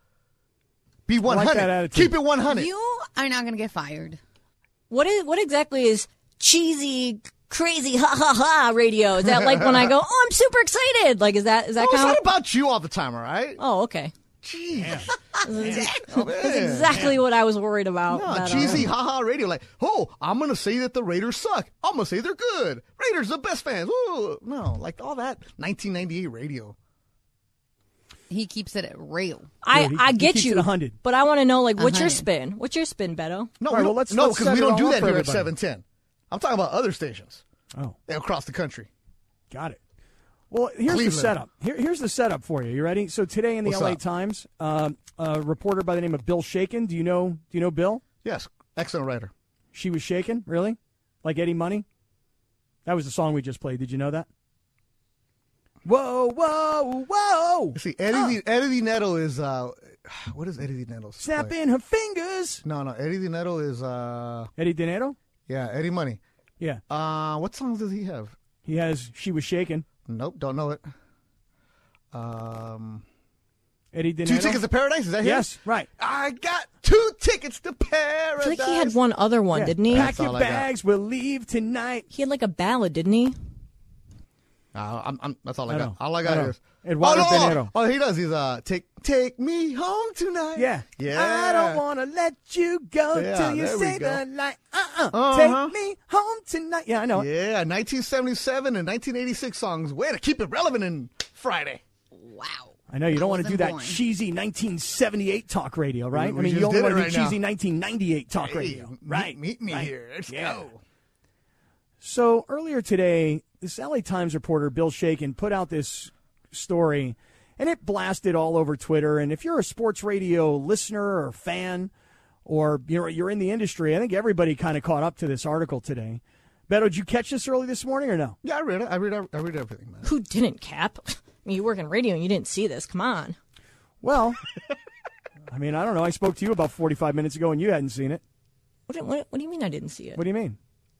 Be like 100. that attitude. Keep it 100. You are not going to get fired. What is what exactly is cheesy, crazy, ha ha ha radio? Is that like when I go, oh, I'm super excited? Like, is that is that it's count? not about you all the time, all right? Oh, okay. Jeez. That's exactly what I was worried about. No, but, uh, cheesy haha radio. Like, oh, I'm going to say that the Raiders suck. I'm going to say they're good. Raiders, the best fans. Ooh. No, like all that 1998 radio. He keeps it real. I, Yeah, he- I get you, 100. but I want to know like what's your spin? What's your spin, Beto? No, right, well, let's- no, because we don't do that for here at 710. I'm talking about other stations Oh, across the country. got it. Well, here's Cleveland. the setup. Here, here's the setup for you. You ready? So today in the What's LA up? Times, um, a reporter by the name of Bill Shaikin. Do you know? Do you know Bill? Yes, excellent writer. She was shaken, really, like Eddie Money. That was the song we just played. Did you know that? Whoa, whoa, whoa! See, Eddie, Di- Eddie Di Netto is, uh, what is Eddie Di Netto? Snapping her fingers. No, no, Eddie Di Netto is, uh, Eddie Dinero. yeah, Eddie Money. Yeah, Uh, what songs does he have? he has. She was shaken. Nope, don't know it. Um, Eddie Dinero. Two Tickets to Paradise, is that him? Yes, right. I got two tickets to paradise. I feel like he had one other one, Yeah. didn't he? Pack That's your all I got. bags. We'll leave tonight. He had like a ballad, didn't he? Uh, I'm, I'm, that's all I, I got. know. All I I got know. is Eduardo oh, no, Pinero. Oh, he does. He's uh, take take me home tonight. Yeah. yeah. I don't want to let you go Yeah, till you there say the light. Uh-uh. Uh-huh. Take me home tonight. Yeah, I know. Yeah, 1977 and 1986 songs. Way to keep it relevant in Friday. Wow. I know you don't want to do that born. cheesy 1978 talk radio, right? We- I mean, you only want to right do now. cheesy 1998 talk Hey, radio, meet- right? Meet me right. here. Let's Yeah. go. So earlier today, this LA Times reporter, Bill Shaikin, put out this story, and it blasted all over Twitter. And if you're a sports radio listener or fan, or you're you're in the industry, I think everybody kind of caught up to this article today. Beto, did you catch this early this morning or no? Yeah, I read it. I read. I read everything, man. Who didn't, Kap? I mean, you work in radio and you didn't see this. Come on. Well, I mean, I don't know. I spoke to you about 45 minutes ago and you hadn't seen it. What, do- what, what do you mean I didn't see it? What do you mean?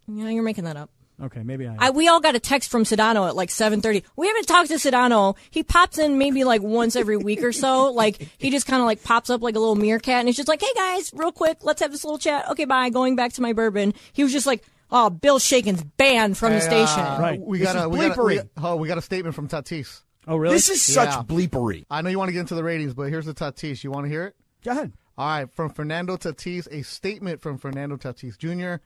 You know, you're making that up. Okay, maybe I. I, we all got a text from Sedano at like 7:30. We haven't talked to Sedano. He pops in maybe like once every week or so. Like he just kind of like pops up like a little meerkat, and he's just like, "Hey guys, real quick, let's have this little chat." Okay, bye. Going back to my bourbon. He was just like, "Oh, Bill Shaikin's banned from the Hey, uh, station." We This got a is we got, a, we bleepery. got- oh, we got a statement from Tatis. oh, really? This is such Yeah. bleepery. I know you want to get into the ratings, but here's the Tatis. You want to hear it? Go ahead. All right, from Fernando Tatis, a statement from Fernando Tatis Jr.,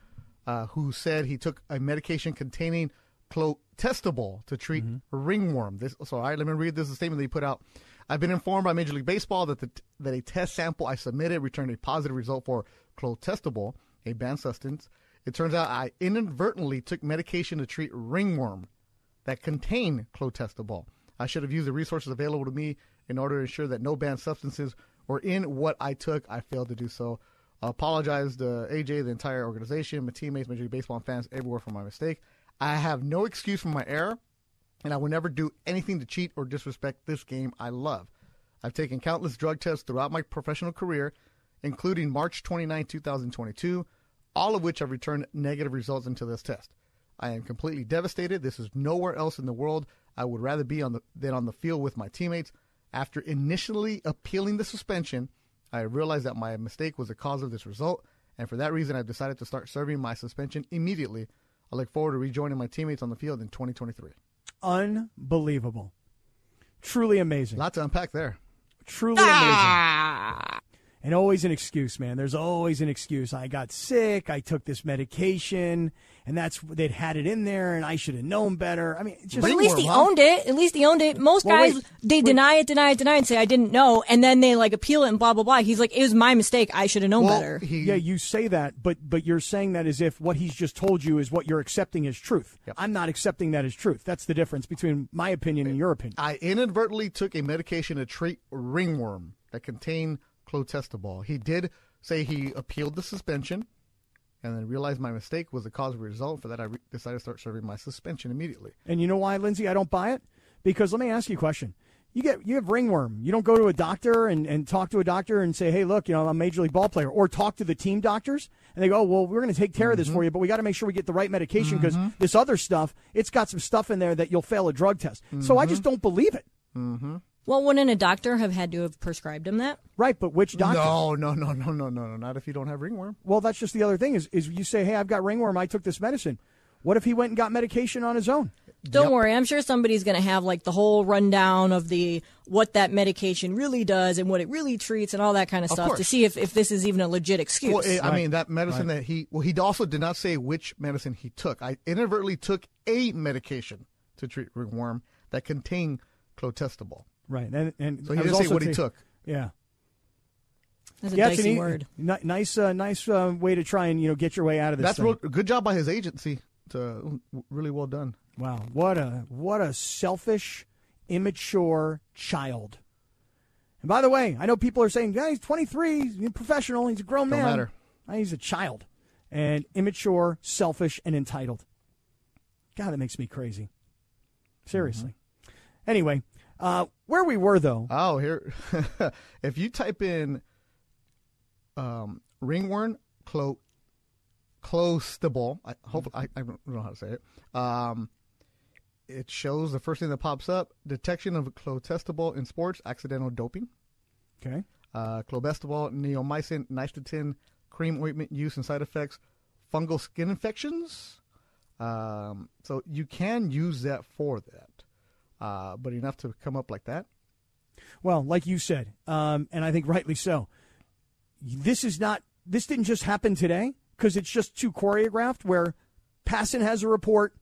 uh, who said he took a medication containing clostebol to treat ringworm. This, so, all right, let me read this statement that he put out. I've been informed by Major League Baseball that the, that a test sample I submitted returned a positive result for clostebol, a banned substance. It turns out I inadvertently took medication to treat ringworm that contained clostebol. I should have used the resources available to me in order to ensure that no banned substances were in what I took. I failed to do so. I apologize to AJ, the entire organization, my teammates, Major League Baseball, and fans everywhere for my mistake. I have no excuse for my error, and I will never do anything to cheat or disrespect this game I love. I've taken countless drug tests throughout my professional career, including March 29, 2022, all of which have returned negative results until this test. I am completely devastated. This is nowhere else in the world I would rather be on the than on the field with my teammates. After initially appealing the suspension, I realized that my mistake was the cause of this result, and for that reason, I've decided to start serving my suspension immediately. I look forward to rejoining my teammates on the field in 2023. Unbelievable. Truly amazing. A lot to unpack there. Truly amazing. Ah! And always an excuse, man. There's always an excuse. I got sick. I took this medication, and that's they'd had it in there, and I should have known better. I mean, just But at least he owned it. At least he owned it. Most Well, guys wait, they wait. deny it, deny it, deny it, and say I didn't know, and then they like appeal it and blah blah blah. He's like, it was my mistake. I should have known better. yeah, you say that, but but you're saying that as if what he's just told you is what you're accepting as truth. I'm not accepting that as truth. That's the difference between my opinion and your opinion. I inadvertently took a medication to treat ringworm that contained clostebol. He did say he appealed the suspension and then realized my mistake was the cause of the result. For that, I re- decided to start serving my suspension immediately. And you know why, Lindsay? I don't buy it because let me ask you a question. You get you have ringworm. You don't go to a doctor and, and talk to a doctor and say, "Hey, look, you know, I'm a major league ball player," or talk to the team doctors and they go, "Well, we're going to take care of this mm-hmm. for you, but we got to make sure we get the right medication because mm-hmm. this other stuff, it's got some stuff in there that you'll fail a drug test." So I mm-hmm. just don't believe it. Well, wouldn't a doctor have had to have prescribed him that? Right, but which doctor? No, no, no, no, no, no, no. Not if you don't have ringworm. Well, that's just the other thing is is you say, "Hey, I've got ringworm. I took this medicine." What if he went and got medication on his own? Don't worry, I'm sure somebody's going to have like the whole rundown of the what that medication really does and what it really treats and all that kind of, Of stuff to see if, if this is even a legit excuse. Well, it- I mean, that medicine that he, well, he also did not say which medicine he took. I inadvertently took a medication to treat ringworm that contained clostebol. Right, and and So he was didn't say also what he took. Yeah. That's a Yeah, it's an dicey word. ni- nice, uh, nice uh, way to try and you know get your way out of this. That's thing. real, good job by his agency. To really well done. Wow, what a what a selfish, immature child. And by the way, I know people are saying, "Yeah, he's 23, he's a professional, he's a grown Don't man." matter. Uh, He's a child, and immature, selfish, and entitled. God, that makes me crazy. Seriously. Anyway, uh, where we were though. Oh, here, if you type in um, ringworm clo clostable, I hope I, I don't know how to say it. Um, it shows the first thing that pops up: detection of clostebol in sports, accidental doping. Okay. Uh, clostebol, neomycin, nystatin, cream ointment use and side effects, fungal skin infections. Um, so you can use that for that, uh, but enough to come up like that. Well, like you said, um, and I think rightly so. This is not. This didn't just happen today because it's just too choreographed. Where Passan has a report,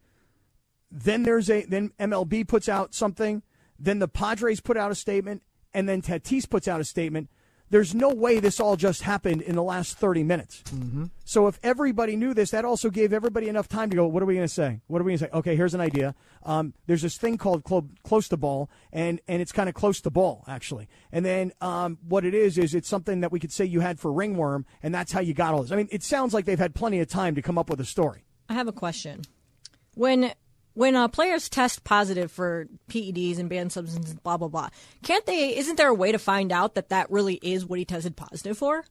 then there's a then MLB puts out something, then the Padres put out a statement, and then Tatis puts out a statement. There's no way this all just happened in the last 30 minutes. Mm-hmm. So if everybody knew this, that also gave everybody enough time to go. What are we going to say? What are we going to say? Okay, here's an idea. Um, there's this thing called clo- close to ball, and and it's kind of close to ball actually. And then um, what it is is it's something that we could say you had for ringworm, and that's how you got all this. I mean, it sounds like they've had plenty of time to come up with a story. I have a question. When when uh, players test positive for PEDs and banned substances, blah blah blah, can't they? Isn't there a way to find out that that really is what he tested positive for?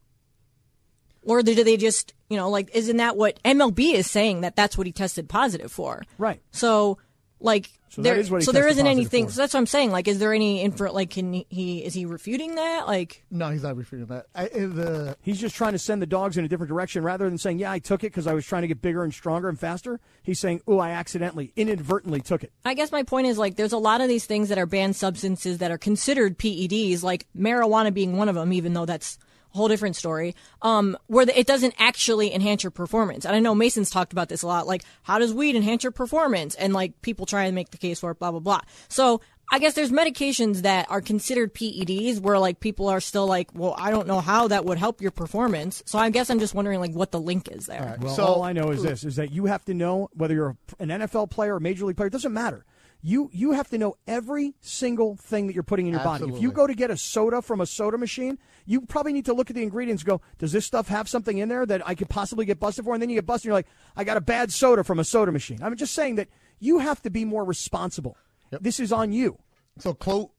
Or do they just, you know, like, isn't that what MLB is saying that that's what he tested positive for? Right. So, like, So that there, is what he so there tested isn't anything. for. So that's what I'm saying. Like, is there any info? Like, can he? Is he refuting that? Like, No, he's not refuting that. I, the He's just trying to send the dogs in a different direction rather than saying, "Yeah, I took it because I was trying to get bigger and stronger and faster." He's saying, "Oh, I accidentally, inadvertently took it." I guess my point is like, there's a lot of these things that are banned substances that are considered PEDs, like marijuana being one of them, even though that's a whole different story. Um, where the, it doesn't actually enhance your performance. And I know Mason's talked about this a lot. Like, how does weed enhance your performance? And like, people try and make the case for it, blah blah blah. So. I guess there's medications that are considered PEDs where like people are still like, well, I don't know how that would help your performance. So I guess I'm just wondering like what the link is there. Well, So- all I know is this: is that you have to know whether you're an NFL player or major league player. It doesn't matter. You you have to know every single thing that you're putting in your body. If you go to get a soda from a soda machine, you probably need to look at the ingredients. and Go, does this stuff have something in there that I could possibly get busted for? And then you get busted. and You're like, I got a bad soda from a soda machine. I'm just saying that you have to be more responsible. This is on you. So clo-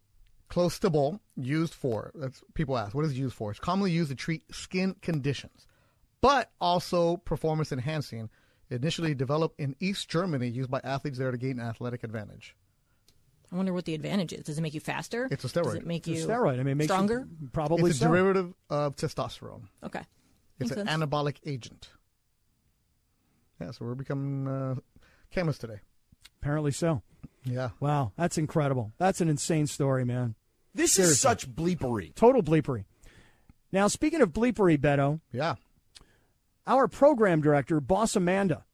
clostebol used for that's people ask what is it used for? It's commonly used to treat skin conditions, but also performance enhancing. Initially developed in East Germany, used by athletes there to gain athletic advantage. I wonder what the advantage is. Does it make you faster? It's a steroid. Does it make It's you a steroid. I mean, it makes you stronger? probably it's a so. derivative of testosterone. Okay. It's Makes an sense. anabolic agent. Yeah, so we're becoming uh, chemists today. Apparently so. Yeah. Wow, that's incredible. That's an insane story, man. This Seriously. is such bleepery. Total bleepery. Now, speaking of bleepery, Beto, Yeah. Our program director, Boss Amanda,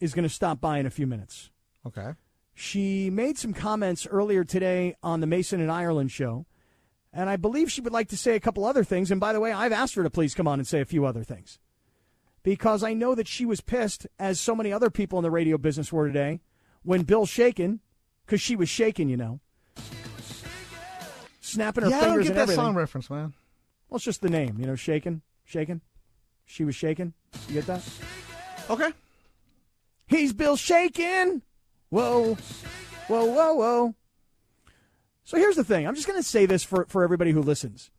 is going to stop by in a few minutes. Okay. She made some comments earlier today on the Mason and Ireland show, and I believe she would like to say a couple other things. And by the way, I've asked her to please come on and say a few other things because I know that she was pissed, as so many other people in the radio business were today, when Bill Shaikin, because she was shaking, you know, snapping her yeah, I don't get that everything. song reference, man. Well, it's just the name, you know, shaken, shaken. She was shaken. You get that? Okay. He's Bill Shaikin. Whoa, whoa, whoa, whoa. So here's the thing. I'm just going to say this for, for everybody who listens.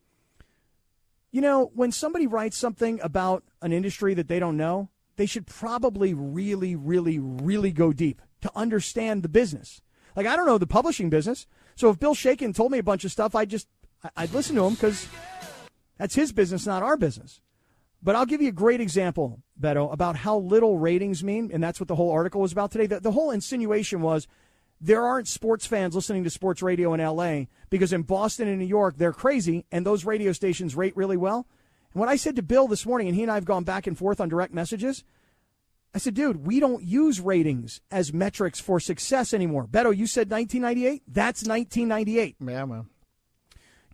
You know, when somebody writes something about an industry that they don't know, they should probably really, really, really go deep to understand the business. Like, I don't know the publishing business. So if Bill Shaikin told me a bunch of stuff, I'd just, I'd listen to him because that's his business, not our business. But I'll give you a great example, Beto, about how little ratings mean, and that's what the whole article was about today. The, the whole insinuation was there aren't sports fans listening to sports radio in LA because in Boston and New York they're crazy, and those radio stations rate really well. And what I said to Bill this morning, and he and I have gone back and forth on direct messages. I said, dude, we don't use ratings as metrics for success anymore. Beto, you said 1998? That's 1998. Yeah, man.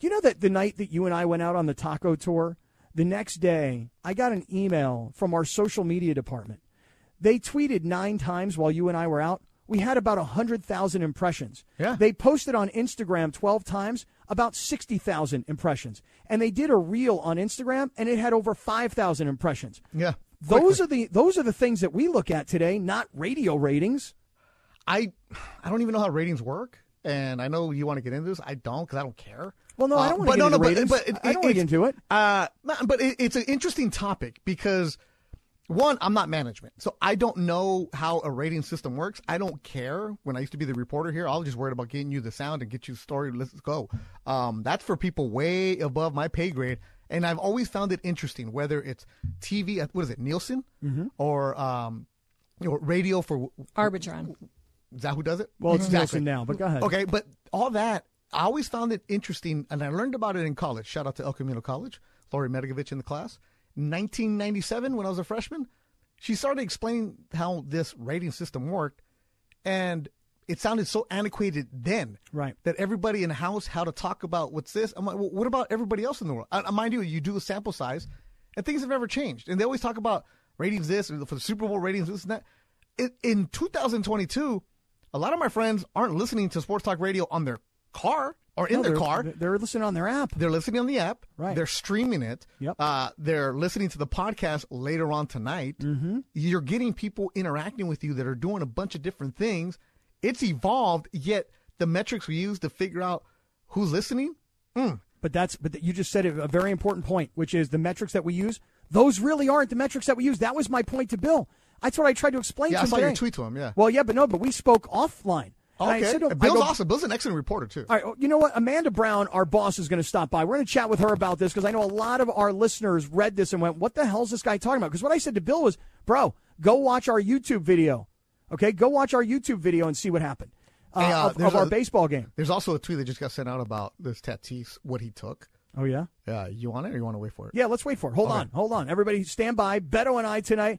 You know that the night that you and I went out on the taco tour, the next day, I got an email from our social media department. They tweeted nine times while you and I were out. We had about 100,000 impressions. Yeah. They posted on Instagram 12 times, about 60,000 impressions. And they did a reel on Instagram, and it had over 5,000 impressions. Yeah. Those are the those are the things that we look at today, not radio ratings. I I don't even know how ratings work, and I know you want to get into this. I don't because I don't care. Well, no, I don't Uh, want to but get no, into no, but- ratings. but it- I don't want to it's- get into it. Uh, no, but it, it's an interesting topic because one, I'm not management, so I don't know how a rating system works. I don't care. When I used to be the reporter here, I was just worried about getting you the sound and get you the story. Let's go. Um, that's for people way above my pay grade, and I've always found it interesting whether it's TV. uh, What is it, Nielsen, Mm-hmm. or um, you know, radio for Arbitron. Is that who does it? Well, it's Exactly. Nielsen now, but go ahead. Okay, but all that, I always found it interesting, and I learned about it in college. Shout out to El Camino College, Lori Medigovich in the class. 1997, when I was a freshman, she started explaining how this rating system worked, and it sounded so antiquated then. Right. That everybody in the house had to talk about what's this. I'm like, well, what about everybody else in the world? I, I mind you, you do a sample size, and things have never changed. And they always talk about ratings this, or for the Super Bowl ratings this and that. In, in 2022, a lot of my friends aren't listening to sports talk radio on their car or in No, their car. They're listening on their app. They're listening on the app. Right. They're streaming it. Yep. Uh, they're listening to the podcast later on tonight. Mm-hmm. You're getting people interacting with you that are doing a bunch of different things. it's evolved. Yet the metrics we use to figure out who's listening. Mm. But that's but you just said a very important point, which is the metrics that we use. Those really aren't the metrics that we use. That was my point to Bill. That's what I tried to explain Yeah, to I him saw today. your tweet to him. Yeah. Well, yeah, but no, but we spoke offline. I Okay. said I Bill's go, awesome. Bill's an excellent reporter too. All right, you know what? Amanda Brown, our boss, is going to stop by. We're going to chat with her about this because I know a lot of our listeners read this and went, "What the hell is this guy talking about?" Because what I said to Bill was, "Bro, go watch our YouTube video. Okay, go watch our YouTube video and see what happened uh, Hey, uh, of, of our a- baseball game." There's also a tweet that just got sent out about this Tatis, what he took. Oh yeah. Yeah, you want it or you want to wait for it? Yeah, let's wait for it. Hold Okay. on, hold on. Everybody, stand by. Beto and I tonight.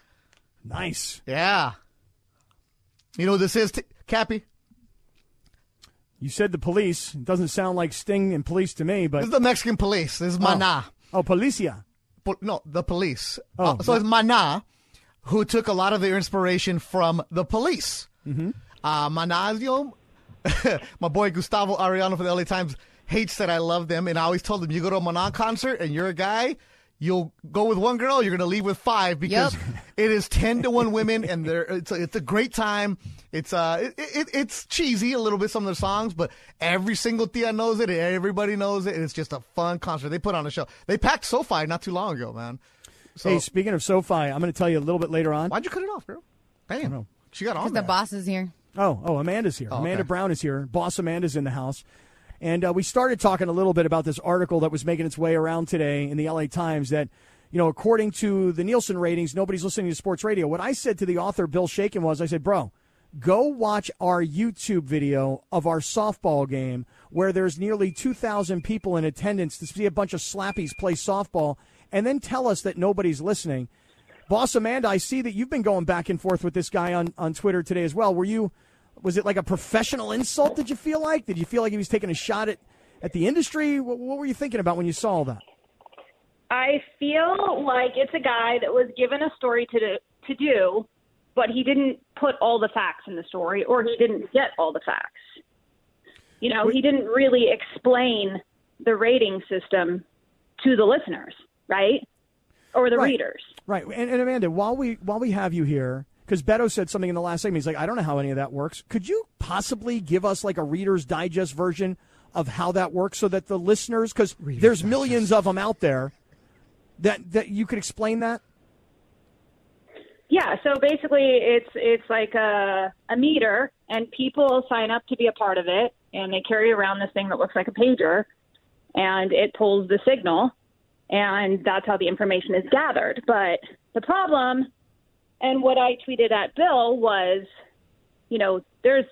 Nice. Yeah. You know what this is, t- Cappy? You said the police. It doesn't sound like Sting and police to me, This but is the Mexican police. This is Mana. oh, policia. Po- no, the police. Oh, Uh, so it's Mana, who took a lot of their inspiration from the police. Mm-hmm. Uh, Manazio, my boy Gustavo Arellano from the LA Times hates that I love them, and I always told him, you go to a Mana concert and you're a guy, you'll go with one girl, you're gonna leave with five because it is ten to one women, and they're it's a, it's a great time. It's uh it, it, it's cheesy a little bit some of their songs, but every single tia knows it, everybody knows it, and it's just a fun concert. They put on a show. They packed SoFi not too long ago, man. So hey, speaking of SoFi, I'm going to tell you a little bit later on. why'd you cut it off, girl? Damn, she got on Because the boss is here. Oh, oh, Amanda's here. Oh, Amanda okay. Brown is here. Boss Amanda's in the house. And uh, we started talking a little bit about this article that was making its way around today in the LA Times that, you know, according to the Nielsen ratings, nobody's listening to sports radio. What I said to the author, Bill Shaikin, was I said, bro, go watch our YouTube video of our softball game where there's nearly 2,000 people in attendance to see a bunch of slappies play softball and then tell us that nobody's listening. Boss Amanda, I see that you've been going back and forth with this guy on, on Twitter today as well. Were you, was it like a professional insult? Did you feel like? Did you feel like he was taking a shot at, at the industry? What, what were you thinking about when you saw all that? I feel like it's a guy that was given a story to do, to do, but he didn't put all the facts in the story, or he didn't get all the facts. You know, he didn't really explain the rating system to the listeners, right, or the Right. readers. Right. And, and Amanda, while we while we have you here, because Beto said something in the last segment, he's like, I don't know how any of that works. Could you possibly give us like a Reader's Digest version of how that works, so that the listeners, because there's millions of them out there, that that you could explain that? Yeah, so basically it's it's like a a meter and people sign up to be a part of it and they carry around this thing that looks like a pager and it pulls the signal and that's how the information is gathered. But the problem and what I tweeted at Bill was, you know, there's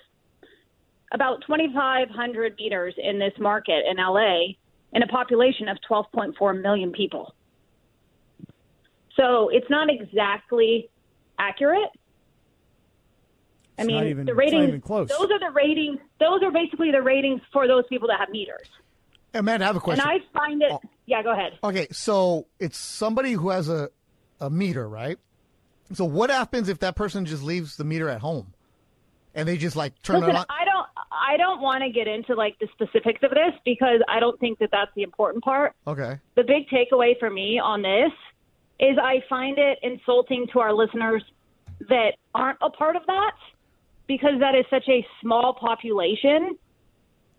about 2,500 meters in this market in LA in a population of 12.4 million people. So it's not exactly accurate. I It's mean, not even- the it's not ratings. even close. Those are the ratings. Those are basically the ratings for those people that have meters. Amanda, I have a question. And I find it. Oh. Yeah, go ahead. Okay, so it's somebody who has a, a meter, right? So what happens if that person just leaves the meter at home, and they just like turn Listen, it on? I don't. I don't want to get into like the specifics of this because I don't think that that's the important part. Okay. The big takeaway for me on this is I find it insulting to our listeners that aren't a part of that because that is such a small population.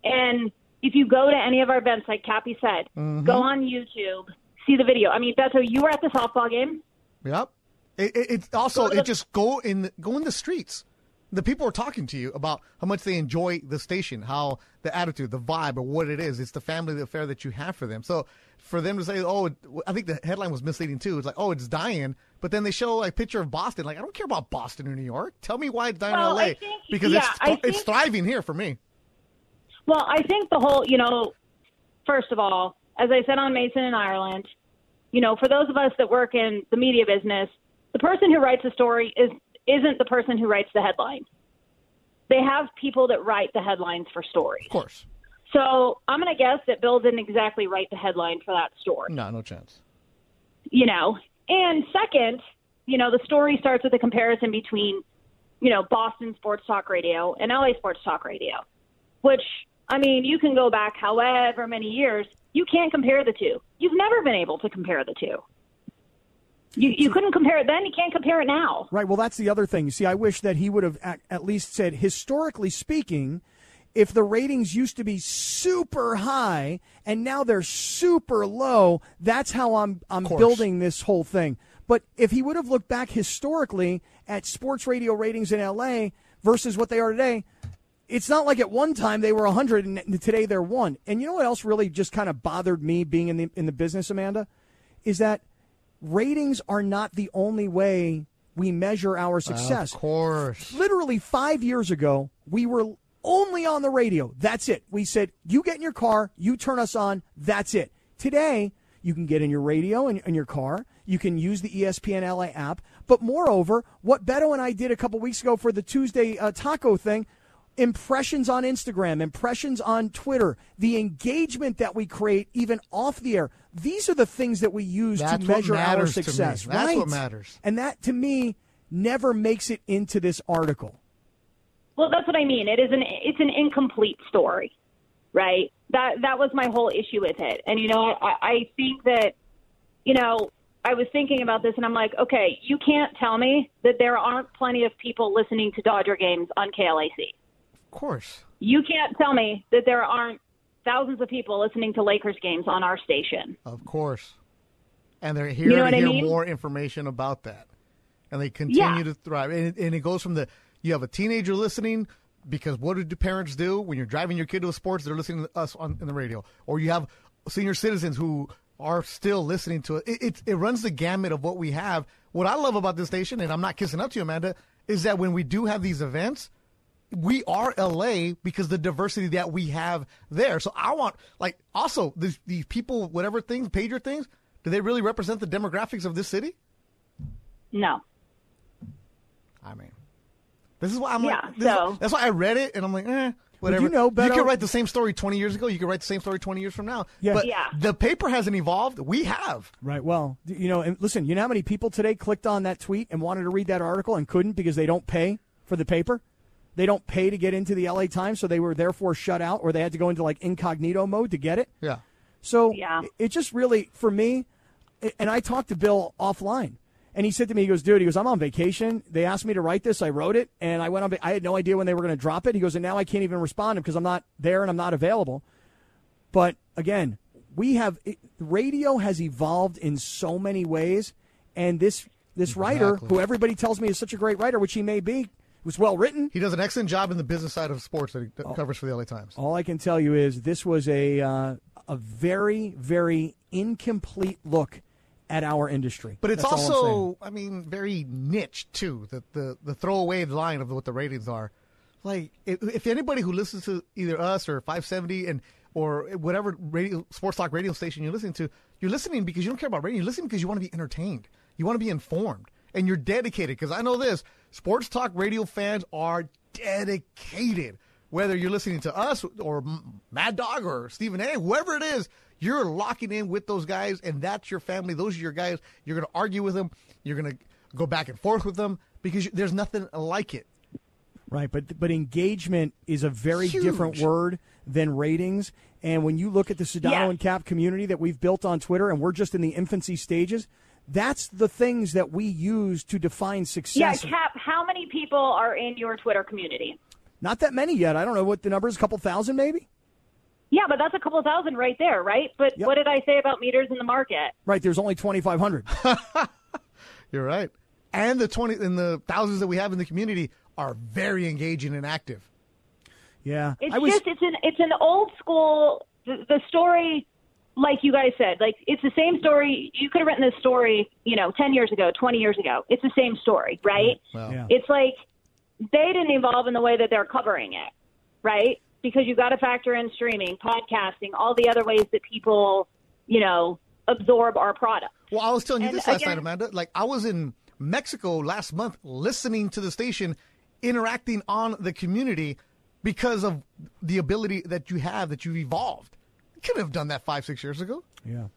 And if you go to any of our events, like Cappy said, Mhm. go on YouTube, see the video. I mean, Beto, you were at the softball game. Yep. It, it, it's also Go to the- it just go in the, go in the streets. The people are talking to you about how much they enjoy the station, how the attitude, the vibe, or what it is. It's the family affair that you have for them. So for them to say, "Oh," I think the headline was misleading too. It's like, "Oh, it's dying," but then they show a picture of Boston. Like, I don't care about Boston or New York. Tell me why it's dying Well, in LA think- because yeah, it's I it's thriving here for me. Well, I think the whole, you know, first of all, as I said on Mason in Ireland, you know, for those of us that work in the media business, the person who writes a story is isn't the person who writes the headline. They have people that write the headlines for stories. Of course. So I'm going to guess that Bill didn't exactly write the headline for that story. No, no chance. you know. And second, you know, the story starts with a comparison between, you know, Boston Sports Talk Radio and LA Sports Talk Radio, which, I mean, you can go back however many years. You can't compare the two. You've never been able to compare the two. You, you couldn't compare it then. You can't compare it now. Right. Well, that's the other thing. You see, I wish that he would have at, at least said, historically speaking, if the ratings used to be super high and now they're super low, that's how I'm I'm building this whole thing. But if he would have looked back historically at sports radio ratings in LA versus what they are today, it's not like at one time they were 100 and today they're 1. And you know what else really just kind of bothered me being in the in the business, Amanda, is that ratings are not the only way we measure our success. Of course. Literally 5 years ago, we were only on the radio. That's it. We said, "You get in your car, you turn us on, that's it." Today, you can get in your radio and in your car. You can use the ESPN LA app. But moreover, what Beto and I did a couple weeks ago for the Tuesday uh, taco thing, impressions on Instagram, impressions on Twitter, the engagement that we create even off the air. These are the things that we use That's to what measure our matters to me. success. That's right? what matters. And that to me never makes it into this article. Well, that's what I mean. It is an it's an incomplete story, right? That that was my whole issue with it. And you know, I, I think that, you know, I was thinking about this, and I'm like, okay, you can't tell me that there aren't plenty of people listening to Dodger games on KLAC. Of course. You can't tell me that there aren't thousands of people listening to Lakers games on our station. Of course. And they're here You know to what I hear mean? more information about that. And they continue Yeah. to thrive. And it, and it goes from the you have a teenager listening because what do parents do when you're driving your kid to sports? They're listening to us on in the radio. Or you have senior citizens who are still listening to it. It, it. it runs the gamut of what we have. What I love about this station, and I'm not kissing up to you, Amanda, is that when we do have these events, we are LA because the diversity that we have there. So I want like also these these people, whatever things, pager things, do they really represent the demographics of this city? No. I mean, this is why I'm Yeah, like, this is- so- that's why I read it and I'm like, eh, whatever. you know, better. you Beto- could write the same story 20 years ago. You could write the same story 20 years from now. Yeah. But Yeah. the paper hasn't evolved. We have. Right. Well, you know, and listen, you know how many people today clicked on that tweet and wanted to read that article and couldn't because they don't pay for the paper? They don't pay to get into the LA Times, so they were therefore shut out or they had to go into like incognito mode to get it. Yeah. So Yeah. it just really, for me, and I talked to Bill offline, and he said to me, he goes, dude, he goes, I'm on vacation. They asked me to write this. I wrote it, and I went on. I had no idea when they were going to drop it. He goes, and now I can't even respond because I'm not there and I'm not available. But again, we have radio has evolved in so many ways, and this this writer, Exactly. who everybody tells me is such a great writer, which he may be, was well written. He does an excellent job in the business side of sports that he that covers for the LA Times. All I can tell you is this was a uh, a very very incomplete look at our industry. But it's That's all I'm saying. also, I mean, very niche too. The the the throwaway line of what the ratings are. Like, if, if anybody who listens to either us or 570 and or whatever radio sports talk radio station you're listening to, you're listening because you don't care about radio. You're listening because you want to be entertained. You want to be informed, and you're dedicated. Because I know this: sports talk radio fans are dedicated. Whether you're listening to us or Mad Dog or Stephen A, whoever it is, you're locking in with those guys, and that's your family. Those are your guys. You're going to argue with them. You're going to go back and forth with them because you, there's nothing like it. Right, but but engagement is a very Huge. different word than ratings. And when you look at the Sedano Yeah. and Kap community that we've built on Twitter, and we're just in the infancy stages, That's the things that we use to define success. Yeah. Kap, how many people are in your Twitter community? Not that many yet. I don't know what the number is. A couple thousand, maybe. Yeah, but that's a couple thousand right there, right? But what did I say about meters in the market? Right. There's only 2,500. You're right. And the twenty and the thousands that we have in the community are very engaging and active. Yeah. It's I was, just it's an it's an old school the, the story like you guys said like it's the same story you could have written this story you know 10 years ago 20 years ago it's the same story right mm, Well. Yeah. it's like they didn't evolve in the way that they're covering it right because you got to factor in streaming podcasting all the other ways that people you know absorb our product Well, I was telling you And this last again- night, Amanda. Like I was in Mexico last month, listening to the station, interacting on the community because of the ability that you have that you've evolved. You couldn't have done that five, six years ago. Yeah.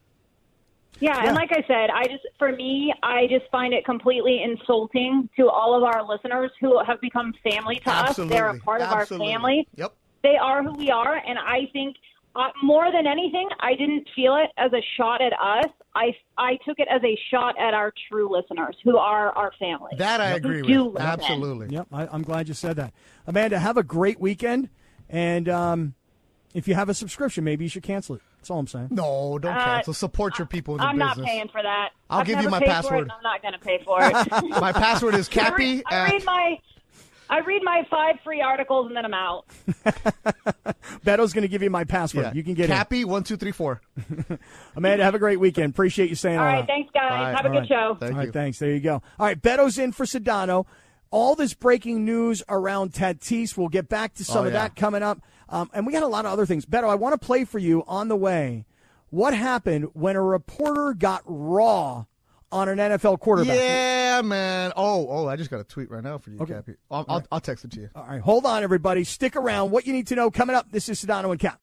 Yeah, and like I said, I just for me, I just find it completely insulting to all of our listeners who have become family to us. They're a Absolutely. part of our family. Yep. They are who we are, and I think uh, more than anything, I didn't feel it as a shot at us. I I took it as a shot at our true listeners, who are our family. That I agree with. Absolutely. Yep. I, I'm glad you said that. Amanda, have a great weekend. And um, if you have a subscription, maybe you should cancel it. That's all I'm saying. No, don't Uh, cancel. Support your people in the I'm not paying for that. I'll I've give you my paid For password. it, I'm not going to pay for it. My password is I Cappy. read, I read my I read my five free articles and then I'm out. Beto's going to give you my password. Yeah. You can get it. Cappy one two three four. in. Amanda, have a great weekend. Appreciate you saying All all right, that. thanks guys. All right. Have a All good right. show. Thank All right, you. thanks. There you go. All right, Beto's in for Sedano. All this breaking news around Tatis. We'll get back to some Oh, of yeah. that coming up. Um, and we got a lot of other things. Beto, I want to play for you on the way. What happened when a reporter got raw on an NFL quarterback? Yeah, man. Oh, oh, I just got a tweet right now for you, Okay. Cappy. I'll, I'll, I'll text it to you. All right, hold on, everybody. Stick around. What you need to know coming up. This is Sedano and Kap.